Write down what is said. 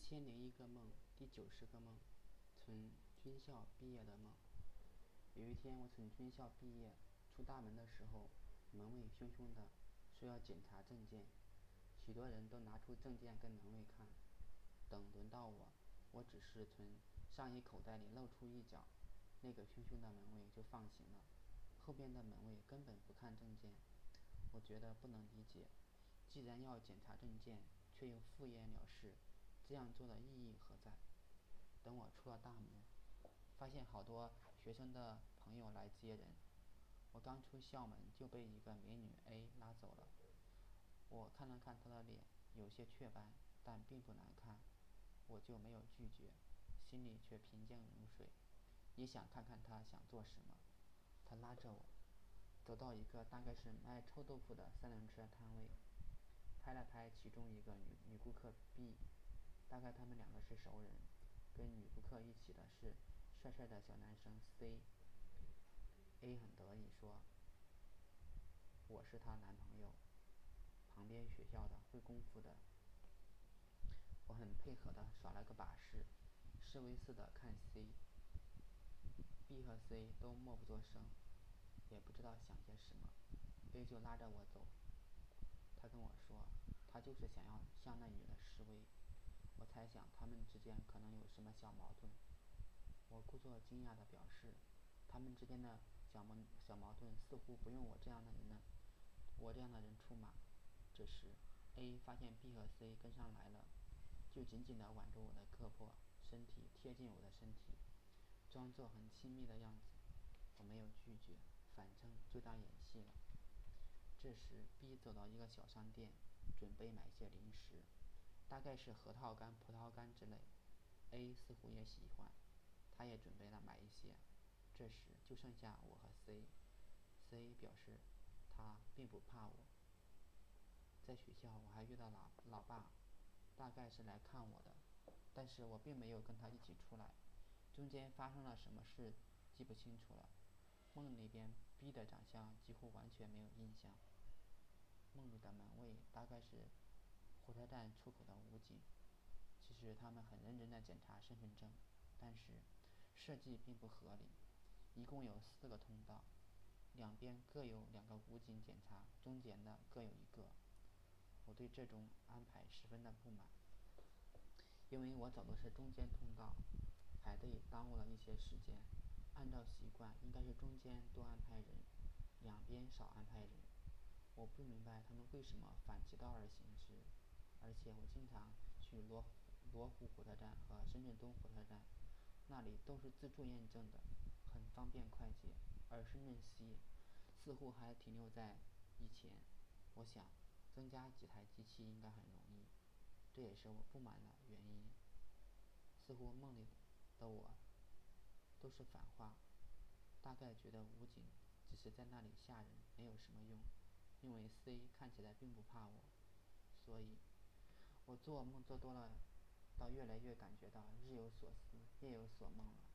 一千零一个梦，第九十个梦，从军校毕业的梦。有一天，我从军校毕业，出大门的时候，门卫凶凶的说要检查证件，许多人都拿出证件跟门卫看。等轮到我，我只是从上衣口袋里露出一角，那个凶凶的门卫就放行了。后边的门卫根本不看证件，我觉得不能理解，既然要检查证件，却又敷衍了事。这样做的意义何在？等我出了大门，发现好多学生的朋友来接人。我刚出校门就被一个美女 A 拉走了。我看了看她的脸，有些雀斑，但并不难看，我就没有拒绝，心里却平静如水。也想看看她想做什么。她拉着我，走到一个大概是卖臭豆腐的三轮车摊位，拍了拍其中一个女女顾客 B。大概他们两个是熟人，跟女顾客一起的是帅帅的小男生 C。A 很得意说：“我是她男朋友，旁边学校的，会功夫的。”我很配合的耍了个把式，示威似的看 C。B 和 C 都默不作声，也不知道想些什么。A 就拉着我走，他跟我说，他就是想要向那女的示威。我猜想他们之间可能有什么小矛盾，我故作惊讶地表示，他们之间的小矛小矛盾似乎不用我这样的人呢，我这样的人出马。这时，A 发现 B 和 C 跟上来了，就紧紧地挽着我的胳膊，身体贴近我的身体，装作很亲密的样子。我没有拒绝，反正就当演戏了。这时，B 走到一个小商店，准备买些零食。大概是核桃干、葡萄干之类，A 似乎也喜欢，他也准备了买一些。这时就剩下我和 C，C 表示他并不怕我。在学校我还遇到老老爸，大概是来看我的，但是我并没有跟他一起出来。中间发生了什么事记不清楚了。梦里边 B 的长相几乎完全没有印象。梦里的门卫大概是。火车站出口的武警，其实他们很认真地检查身份证，但是设计并不合理。一共有四个通道，两边各有两个武警检查，中间的各有一个。我对这种安排十分的不满，因为我走的是中间通道，排队耽误了一些时间。按照习惯，应该是中间多安排人，两边少安排人。我不明白他们为什么反其道而行之。而且我经常去罗罗湖火车站和深圳东火车站，那里都是自助验证的，很方便快捷。而深圳西似乎还停留在以前。我想增加几台机器应该很容易，这也是我不满的原因。似乎梦里的我都是反话，大概觉得武警只是在那里吓人，没有什么用。因为 C 看起来并不怕我，所以。我做梦做多了，倒越来越感觉到日有所思，夜有所梦了。